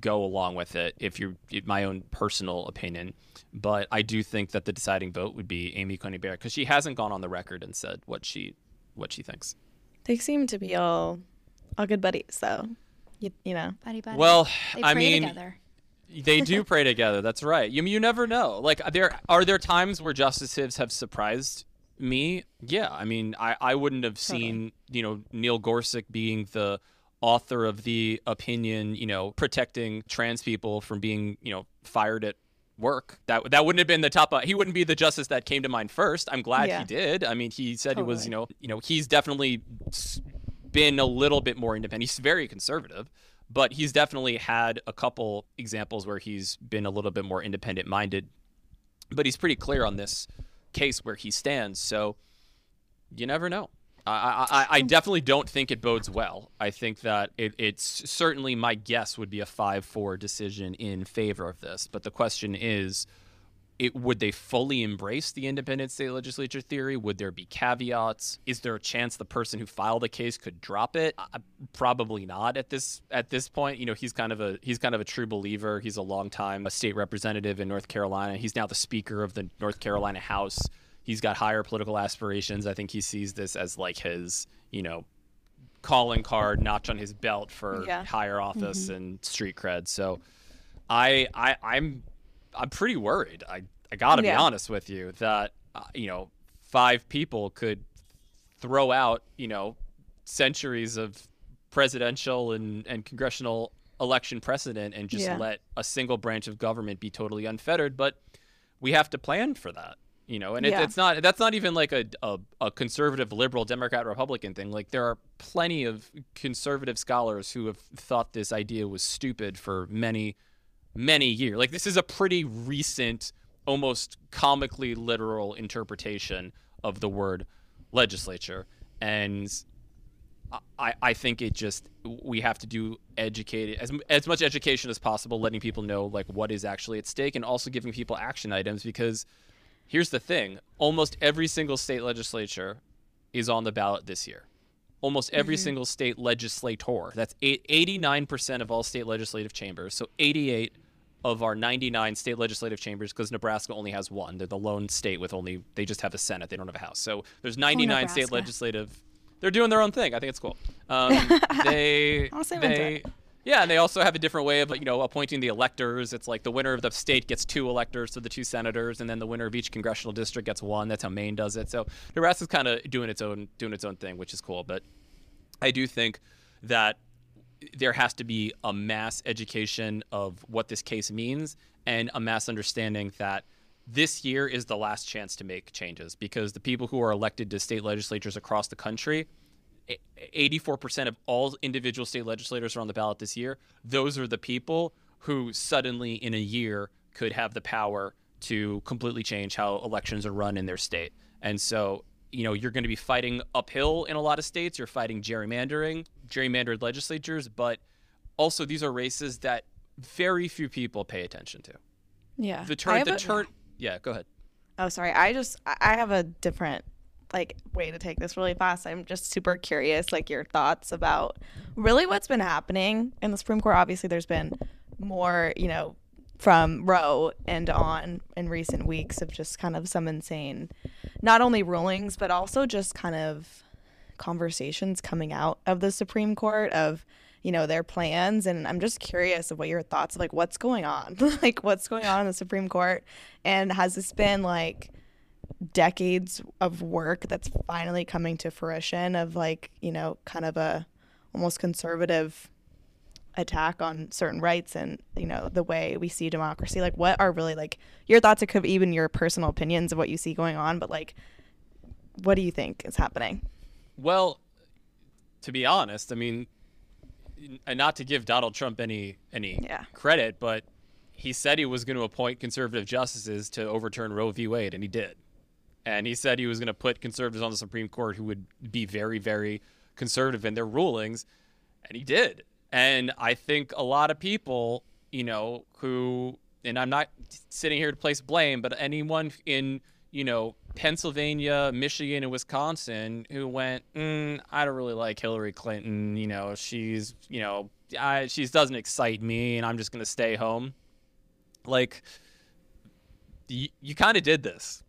go along with it. If you're my own personal opinion, but I do think that the deciding vote would be Amy Coney Barrett because she hasn't gone on the record and said what she what she thinks. They seem to be all all good buddies, though. You, you know. Buddy, buddy. Well, they I mean, together. They do pray together. That's right. You you never know. Like there are there times where justices have surprised me. Yeah, I mean, I I wouldn't have seen you know Neil Gorsuch being the author of the opinion, you know, protecting trans people from being you know fired at work. That that wouldn't have been the top. Uh, he wouldn't be the justice that came to mind first. I'm glad Yeah. he did. I mean, he said he was you know you know he's definitely been a little bit more independent. He's very conservative, but he's definitely had a couple examples where he's been a little bit more independent minded. But he's pretty clear on this case where he stands. So you never know. I, I, I- definitely don't think it bodes well. I think that it, it's certainly my guess would be a 5 4 decision in favor of this. But the question is it, would they fully embrace the independent state legislature theory? Would there be caveats? Is there a chance the person who filed the case could drop it? Uh, probably not at this at this point. You know, he's kind of a he's kind of a true believer. He's a long time a state representative in North Carolina. He's now the speaker of the North Carolina House. He's got higher political aspirations. I think he sees this as like his, you know, calling card, notch on his belt for Yeah. higher office and street cred. So, I, I, I'm, I'm pretty worried. I, I got to be honest with you that, uh, you know, five people could throw out, you know, centuries of presidential and, and congressional election precedent and just Yeah. let a single branch of government be totally unfettered. But we have to plan for that. You know, and it, Yeah. it's not that's not even like a, a a conservative liberal Democrat Republican thing. Like there are plenty of conservative scholars who have thought this idea was stupid for many many years. Like this is a pretty recent, almost comically literal interpretation of the word legislature, and I, I think it just we have to do educated as as much education as possible, letting people know like what is actually at stake, and also giving people action items. Because here's the thing: almost every single state legislature is on the ballot this year. Almost every mm-hmm. single state legislator. That's eighty nine percent of all state legislative chambers. So eighty eight of our 99 state legislative chambers because Nebraska only has one. They're the lone state with only they just have a Senate. They don't have a House. So there's 99 state legislative. They're doing their own thing. I think it's cool. Um, they I'll say one they yeah, and they also have a different way of you know appointing the electors. It's like the winner of the state gets two electors to the two senators, and then the winner of each congressional district gets one. That's how Maine does it. So Nebraska's kind of doing its own doing its own thing, which is cool. But I do think that there has to be a mass education of what this case means and a mass understanding that this year is the last chance to make changes because the people who are elected to state legislatures across the country 84% of all individual state legislators are on the ballot this year. Those are the people who suddenly in a year could have the power to completely change how elections are run in their state. And so, you know, you're going to be fighting uphill in a lot of states. You're fighting gerrymandering, gerrymandered legislatures, but also these are races that very few people pay attention to. Yeah. The turn, the turn. Yeah, go ahead. Oh, sorry. I just I have a different like way to take this really fast. I'm just super curious, like your thoughts about really what's been happening in the Supreme Court. Obviously, there's been more, you know, from Roe and on in recent weeks of just kind of some insane, not only rulings but also just kind of conversations coming out of the Supreme Court of you know their plans. And i'm just curious of what your thoughts like what's going on? Like what's going on in the supreme court? And has this been like decades of work that's finally coming to fruition of like you know kind of a almost conservative attack on certain rights and you know the way we see democracy like what are really like your thoughts it could be even your personal opinions of what you see going on but like what do you think is happening Well, to be honest, I mean, and not to give Donald Trump any any Yeah. credit, but he said he was going to appoint conservative justices to overturn Roe v. Wade, and he did. And he said he was going to put conservatives on the Supreme Court who would be very, very conservative in their rulings, and he did. And I think a lot of people, you know, who, and I'm not sitting here to place blame, but anyone in, you know, Pennsylvania, Michigan, and Wisconsin who went, mm, I don't really like Hillary Clinton. You know, she's, you know, I, she doesn't excite me, and I'm just going to stay home. Like, you, you kind of did this.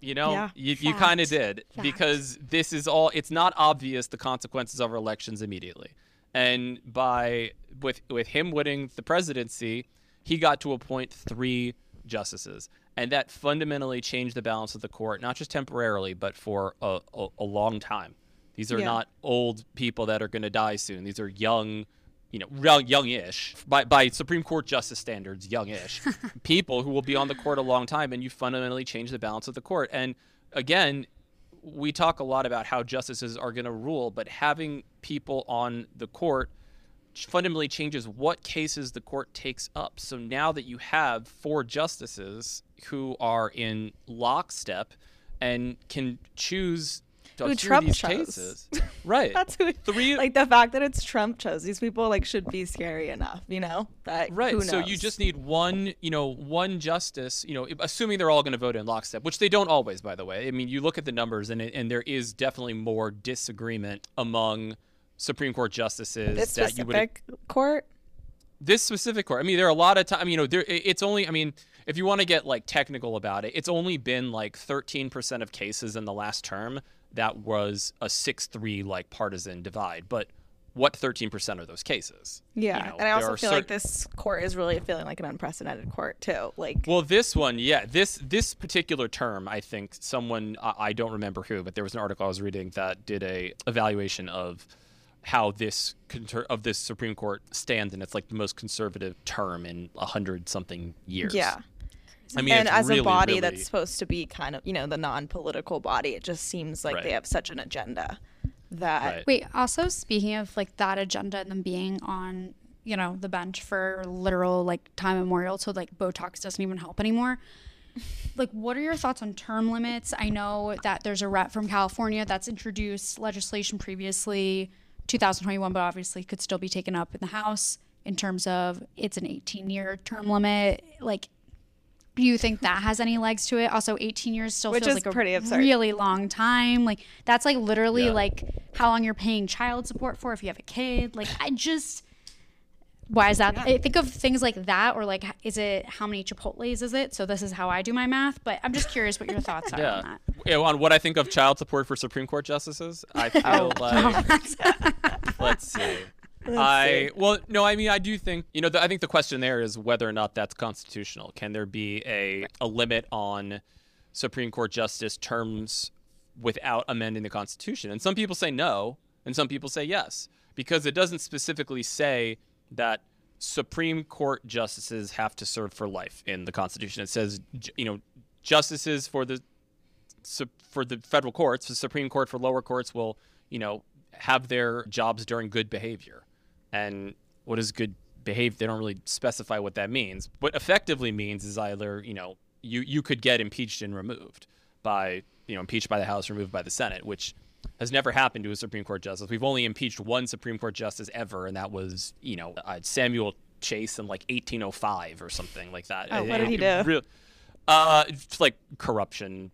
You know, Yeah. you, you kind of did Fact. because this is all, it's not obvious the consequences of our elections immediately. And by, with, with him winning the presidency, he got to appoint three justices. And that fundamentally changed the balance of the court, not just temporarily, but for a, a, a long time. These are Yeah. not old people that are going to die soon. These are young, you know, young, young-ish by by Supreme Court justice standards, young-ish people who will be on the court a long time, and you fundamentally change the balance of the court. And again, we talk a lot about how justices are going to rule, but having people on the court fundamentally changes what cases the court takes up. So now that you have four justices who are in lockstep and can choose Who Trump chose. cases, right? That's who. Three- Like the fact that it's Trump chose these people, like should be scary enough. You know that. Right. Who So you just need one, you know, one justice, you know, assuming they're all going to vote in lockstep, which they don't always, by the way. I mean, you look at the numbers and it, and there is definitely more disagreement among Supreme Court justices this that you would specific court. this specific court. I mean, there are a lot of time. You know, there it's only. I mean, if you want to get like technical about it, it's only been like 13% of cases in the last term that was a six-three like partisan divide. But what 13% are those cases? Yeah, You know, and I also feel like this court is really feeling like an unprecedented court too. Like, Well, this one, yeah, this this particular term, I think someone I, I don't remember who, but there was an article I was reading that did a evaluation of how this of this Supreme Court stands, and it's like the most conservative term in a hundred something years. yeah. I mean, and as really, a body really- that's supposed to be kind of, you know, the non-political body, it just seems like Right. they have such an agenda that Right. Wait, also speaking of like that agenda and them being on, you know, the bench for literal like time immemorial, so like Botox doesn't even help anymore. Like, what are your thoughts on term limits? I know that there's a rep from California that's introduced legislation previously, 2021, but obviously could still be taken up in the House in terms of it's an 18 year term limit. Like, do you think that has any legs to it? Also, 18 years still Which feels is like a pretty absurd. really long time. Like that's like literally Yeah. like how long you're paying child support for if you have a kid. Like I just why is that? I think of things like that, or like, is it how many Chipotle's is it? So this is how I do my math. But I'm just curious what your thoughts are on that. Yeah, on what I think of child support for Supreme Court justices, I feel oh, like let's see. I well, no, I mean, I do think you know. The, I think the question there is whether or not that's constitutional. Can there be a a limit on Supreme Court justice terms without amending the Constitution? And some people say no, and some people say yes, because it doesn't specifically say that Supreme Court justices have to serve for life in the Constitution. It says, you know, justices for the for the federal courts, the Supreme Court for lower courts will, you know, have their jobs during good behavior. And what is good behavior? They don't really specify what that means. What effectively means is either, you know, you you could get impeached and removed by, you know, impeached by the House, removed by the Senate, which has never happened to a Supreme Court justice. We've only impeached one Supreme Court justice ever, and that was, you know, uh, Samuel Chase in like 1805 or something like that. Oh, what did he do? real- uh, it's like corruption,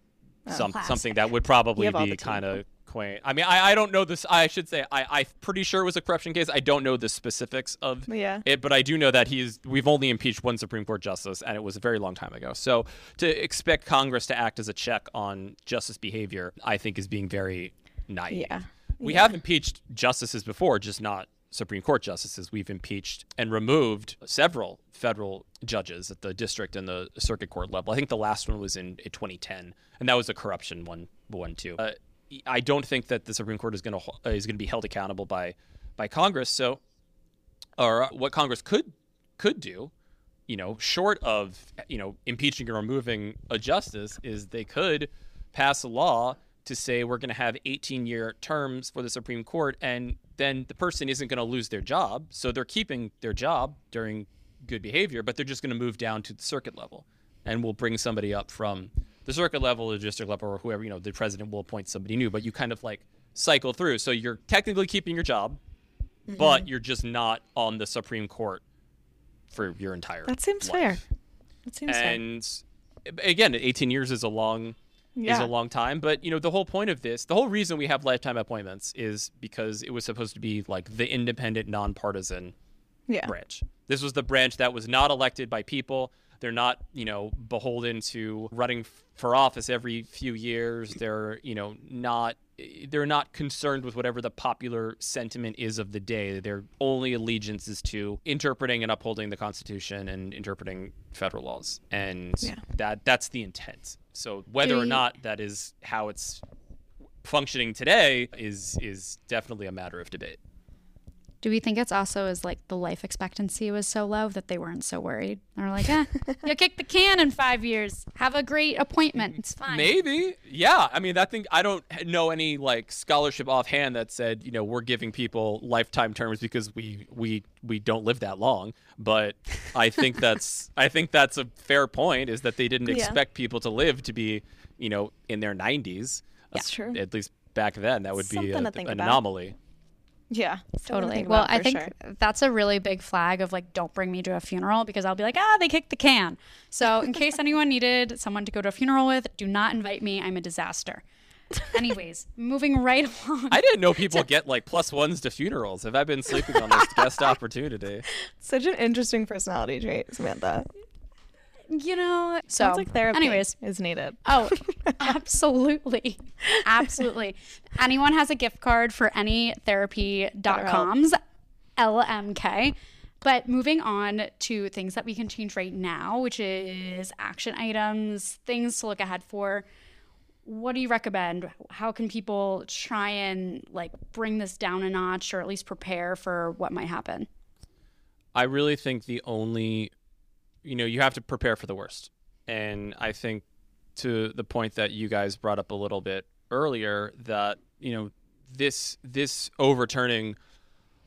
some, something that would probably You have all be kind of quaint. I mean, I, I don't know this. I should say I I'm pretty sure it was a corruption case. I don't know the specifics of Yeah. it, but I do know that he's. We've only impeached one Supreme Court justice, and it was a very long time ago. So to expect Congress to act as a check on justice behavior, I think is being very naive. Yeah. We have impeached justices before, just not Supreme Court justices. We've impeached and removed several federal judges at the district and the circuit court level. I think the last one was in, in 2010, and that was a corruption one, one too. Uh, I don't think that the Supreme Court is going to uh, is going to be held accountable by by Congress. So, or what Congress could could do, you know, short of you know impeaching or removing a justice, is they could pass a law to say we're going to have 18 year terms for the Supreme Court, and then the person isn't going to lose their job, so they're keeping their job during good behavior, but they're just going to move down to the circuit level, and we'll bring somebody up from the circuit level, the district level, or whoever. You know, the president will appoint somebody new, but you kind of like cycle through. So you're technically keeping your job, Mm-hmm. but you're just not on the Supreme Court for your entire. That seems life. fair. That seems fair. And again, 18 years is a long is a long time. But you know, the whole point of this, the whole reason we have lifetime appointments is because it was supposed to be like the independent, nonpartisan Yeah. branch. This was the branch that was not elected by people. They're not, you know, beholden to running for office every few years. They're, you know, not they're not concerned with whatever the popular sentiment is of the day. Their only allegiance is to interpreting and upholding the Constitution and interpreting federal laws. And Yeah. that that's the intent. So whether or not that is how it's functioning today is is definitely a matter of debate. Do we think it's also as like the life expectancy was so low that they weren't so worried? They're like, eh, you kick the can in five years. Have a great appointment. It's fine. Maybe. Yeah. I mean, that thing, I don't know any like scholarship offhand that said, you know, we're giving people lifetime terms because we, we, we don't live that long. But I think that's, I think that's a fair point is that they didn't Yeah. expect people to live to be, you know, in their 90s. That's true. At least back then, that would be a, an about. anomaly. Yeah. Totally. Well, I think sure. that's a really big flag of like, don't bring me to a funeral because I'll be like, ah, they kicked the can. So, in case anyone needed someone to go to a funeral with, do not invite me. I'm a disaster. Anyways, moving right along. I didn't know people get like plus ones to funerals. Have I been sleeping on this guest opportunity? Such an interesting personality trait, Samantha. You know, so Sounds like therapy Anyways, is needed. Oh, absolutely. Absolutely. Anyone has a gift card for anytherapy.coms, LMK. But moving on to things that we can change right now, which is action items, things to look ahead for. What do you recommend? How can people try and like bring this down a notch or at least prepare for what might happen? I really think the only, you know, you have to prepare for the worst. And I think to the point that you guys brought up a little bit earlier that, you know, this this overturning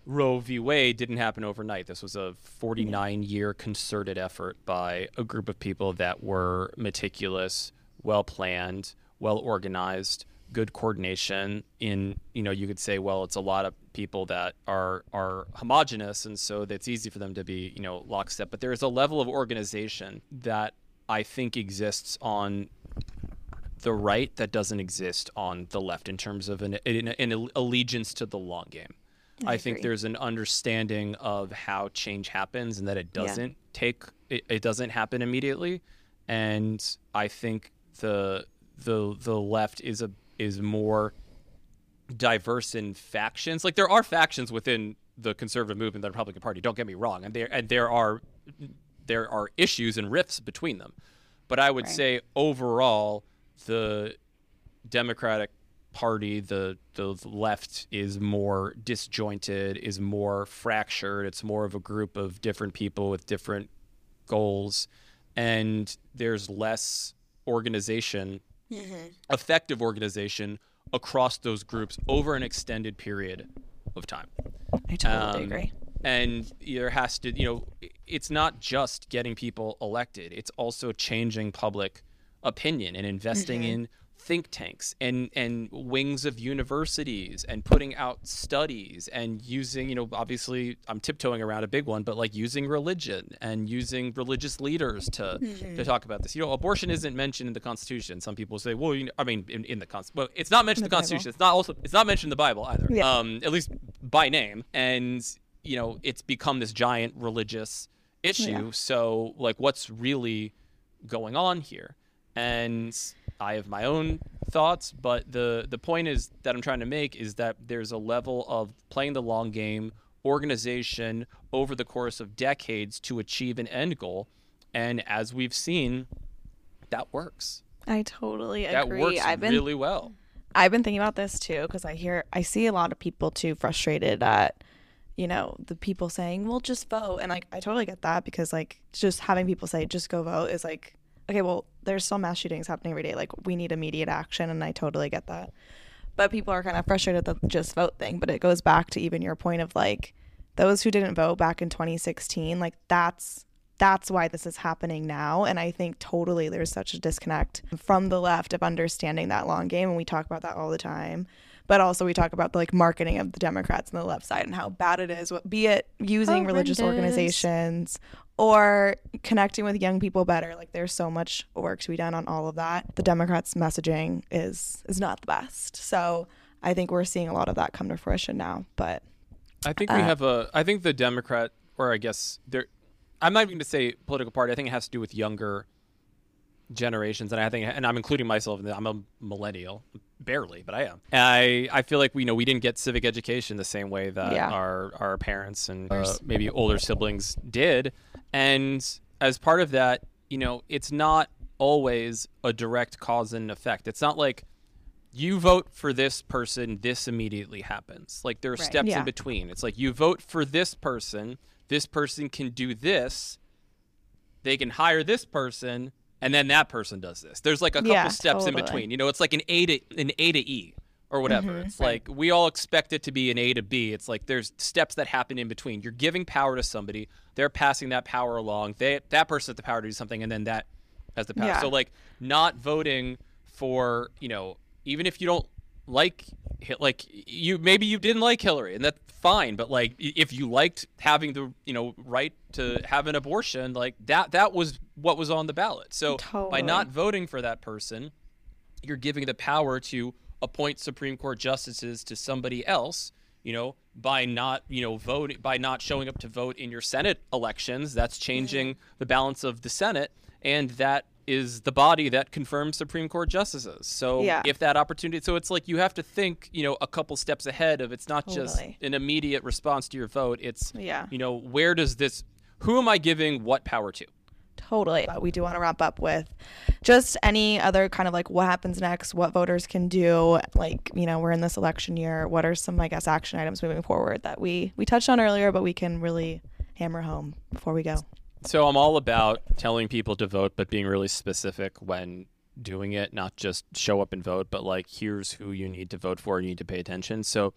Roe v. Wade didn't happen overnight. This was a 49 year concerted effort by a group of people that were meticulous, well planned, well organized, good coordination. In you know, you could say, well, it's a lot of people that are are homogenous, and so that's easy for them to be you know lockstep. But there is a level of organization that I think exists on the right that doesn't exist on the left in terms of an, an, an allegiance to the long game. I, think there's an understanding of how change happens and that it doesn't take it, it doesn't happen immediately. And I think the the the left is a is more diverse in factions. Like there are factions within the conservative movement, the Republican Party. Don't get me wrong, and there and there are there are issues and rifts between them. But I would say overall, the Democratic Party, the the left is more disjointed, is more fractured. It's more of a group of different people with different goals, and there's less organization, effective organization across those groups over an extended period of time. I totally Um, agree. And there has to, you know, it's not just getting people elected, it's also changing public opinion and investing in think tanks and, and wings of universities and putting out studies and using, you know, obviously I'm tiptoeing around a big one, but like using religion and using religious leaders to, to talk about this. You know, abortion isn't mentioned in the Constitution. Some people say, well, you know, I mean, in, in the Constitution, well, it's not mentioned in the, Constitution. It's not also, it's not mentioned in the Bible either. Yeah. Um, at least by name. And, you know, it's become this giant religious issue. So, like, what's really going on here? And I have my own thoughts, but the the point is that I'm trying to make is that there's a level of playing the long game, organization over the course of decades to achieve an end goal, and as we've seen, that works. I totally That agree. works I've been really well. I've been thinking about this too because I hear I see a lot of people too frustrated at you know the people saying well just vote and like I totally get that because like just having people say just go vote is like okay well there's still mass shootings happening every day like we need immediate action and I totally get that but people are kind of frustrated at the just vote thing but it goes back to even your point of like those who didn't vote back in 2016 like that's that's why this is happening now. And I think totally there's such a disconnect from the left of understanding that long game. And we talk about that all the time. But also, we talk about the like marketing of the Democrats on the left side and how bad it is, be it using religious organizations or connecting with young people better. Like, there's so much work to be done on all of that. The Democrats' messaging is is not the best. So I think we're seeing a lot of that come to fruition now. But I think we Uh, have a. I think the Democrat, or I guess there, I'm not even going to say political party. I think it has to do with younger generations, and I think, and I'm including myself in that. I'm a millennial, barely, but I am. And I I feel like we you know we didn't get civic education the same way that Yeah. our our parents and uh, maybe older siblings did, and as part of that, you know, it's not always a direct cause and effect. It's not like you vote for this person, this immediately happens. Like there are steps Yeah. in between. It's like you vote for this person, this person can do this, they can hire this person, and then that person does this. There's like a couple Yeah, steps in between. You know, it's like an A to an A to E or whatever. Mm-hmm. It's like we all expect it to be an A to B. It's like there's steps that happen in between. You're giving power to somebody, they're passing that power along. They that person has the power to do something, and then that has the power. Yeah. So like not voting for you know even if you don't like like you maybe you didn't like Hillary and that's fine but like if you liked having the you know right to have an abortion like that that was what was on the ballot so by not voting for that person you're giving the power to appoint Supreme Court justices to somebody else, you know, by not, you know, voting by not showing up to vote in your Senate elections, that's changing mm-hmm. the balance of the Senate and that is the body that confirms Supreme Court justices. So Yeah. if that opportunity so it's like you have to think, you know, a couple steps ahead of it's not just an immediate response to your vote, it's Yeah. you know, where does this who am I giving what power to? Totally. But we do want to wrap up with just any other kind of like what happens next, what voters can do. Like, you know, we're in this election year. What are some, I guess, action items moving forward that we we touched on earlier, but we can really hammer home before we go? So I'm all about telling people to vote, but being really specific when doing it, not just show up and vote, but like here's who you need to vote for, you need to pay attention. So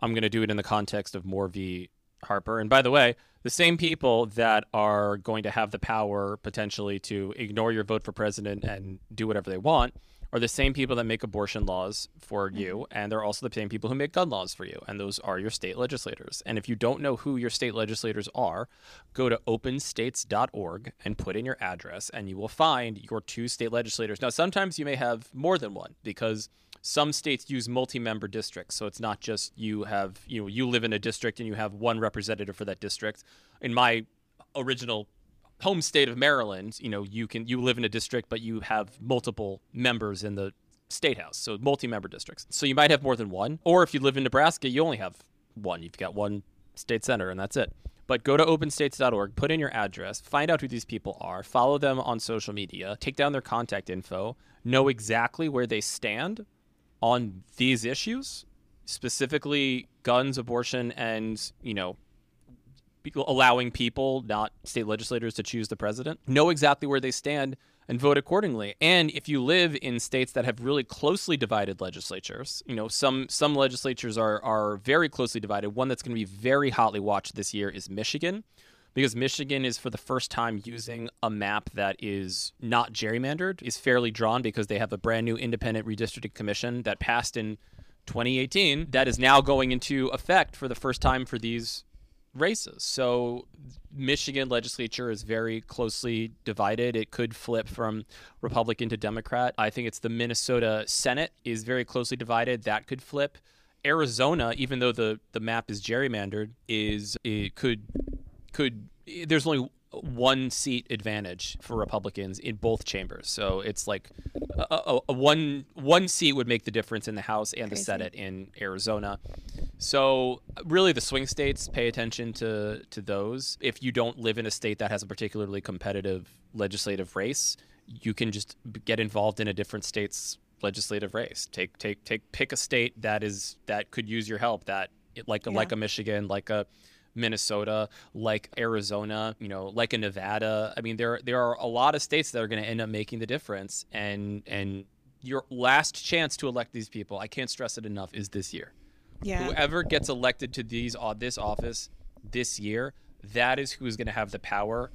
I'm going to do it in the context of Moore v. Harper. And by the way, the same people that are going to have the power potentially to ignore your vote for president and do whatever they want are the same people that make abortion laws for mm-hmm. you. And they're also the same people who make gun laws for you. And those are your state legislators. And if you don't know who your state legislators are, go to openstates.org and put in your address, and you will find your two state legislators. Now, sometimes you may have more than one because some states use multi-member districts so it's not just you have you know you live in a district and you have one representative for that district. In my original home state of maryland you know you can you live in a district but you have multiple members in the state house so multi-member districts. So you might have more than one or if you live in nebraska you only have one. You've got one state senator and that's it. But go to openstates.org, put in your address, find out who these people are, follow them on social media, take down their contact info, know exactly where they stand on these issues, specifically guns, abortion, and, you know, allowing people, not state legislators, to choose the president, know exactly where they stand and vote accordingly. And if you live in states that have really closely divided legislatures, you know, some some legislatures are are very closely divided. One that's going to be very hotly watched this year is Michigan. Because Michigan is for the first time using a map that is not gerrymandered, is fairly drawn because they have a brand new independent redistricting commission that passed in 2018 that is now going into effect for the first time for these races. So Michigan legislature is very closely divided. It could flip from Republican to Democrat. I think it's the Minnesota Senate is very closely divided. That could flip. Arizona, even though the the map is gerrymandered, is it could could there's only one seat advantage for Republicans in both chambers. So it's like a, a, a one one seat would make the difference in the House and the Senate in Arizona. So really, the swing states pay attention to to those. If you don't live in a state that has a particularly competitive legislative race, you can just get involved in a different state's legislative race. Take take take pick a state that is that could use your help. That like a, like a Michigan, like a Minnesota, like Arizona, you know, like a Nevada. I mean, there there are a lot of states that are going to end up making the difference, and and your last chance to elect these people, I can't stress it enough, is this year. Yeah. Whoever gets elected to these uh, this office this year, that is who's going to have the power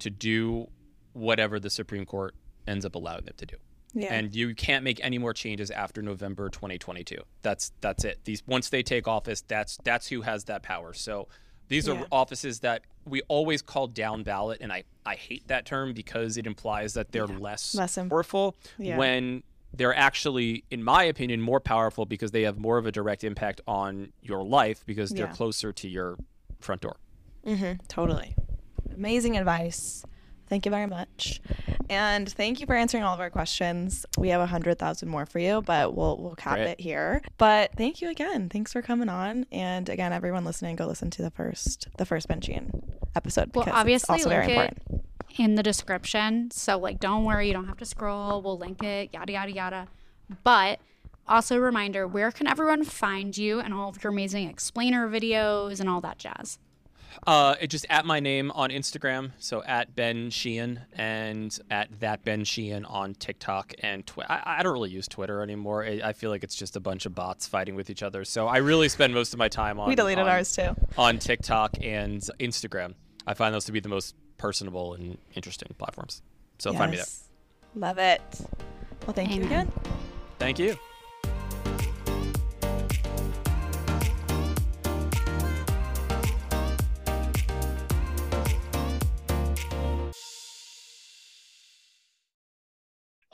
to do whatever the Supreme Court ends up allowing them to do. Yeah. And you can't make any more changes after November 2022. That's that's it. These once they take office, that's that's who has that power. So these are Yeah. offices that we always call down ballot, and I, I hate that term because it implies that they're less, Less im- powerful Yeah. when they're actually, in my opinion, more powerful because they have more of a direct impact on your life because they're Yeah. closer to your front door. Mm-hmm. Totally. Amazing advice. Thank you very much. And thank you for answering all of our questions. We have a hundred thousand more for you, but we'll we'll cap Great. it here. But thank you again. Thanks for coming on. And again, everyone listening, go listen to the first the first Benchine episode Well, because obviously, it's also very link it important. in the description. So, like, don't worry, you don't have to scroll. We'll link it, yada, yada, yada. But also, a reminder where can everyone find you and all of your amazing explainer videos and all that jazz? Uh, it just at my name on Instagram, so at Ben Sheehan and at that Ben Sheehan on TikTok and Twitter. I, I don't really use Twitter anymore. I, I feel like it's just a bunch of bots fighting with each other. So I really spend most of my time on We deleted on, ours too. on TikTok and Instagram. I find those to be the most personable and interesting platforms. So find me there. Love it. Well, thank you Amen. again. Thank you.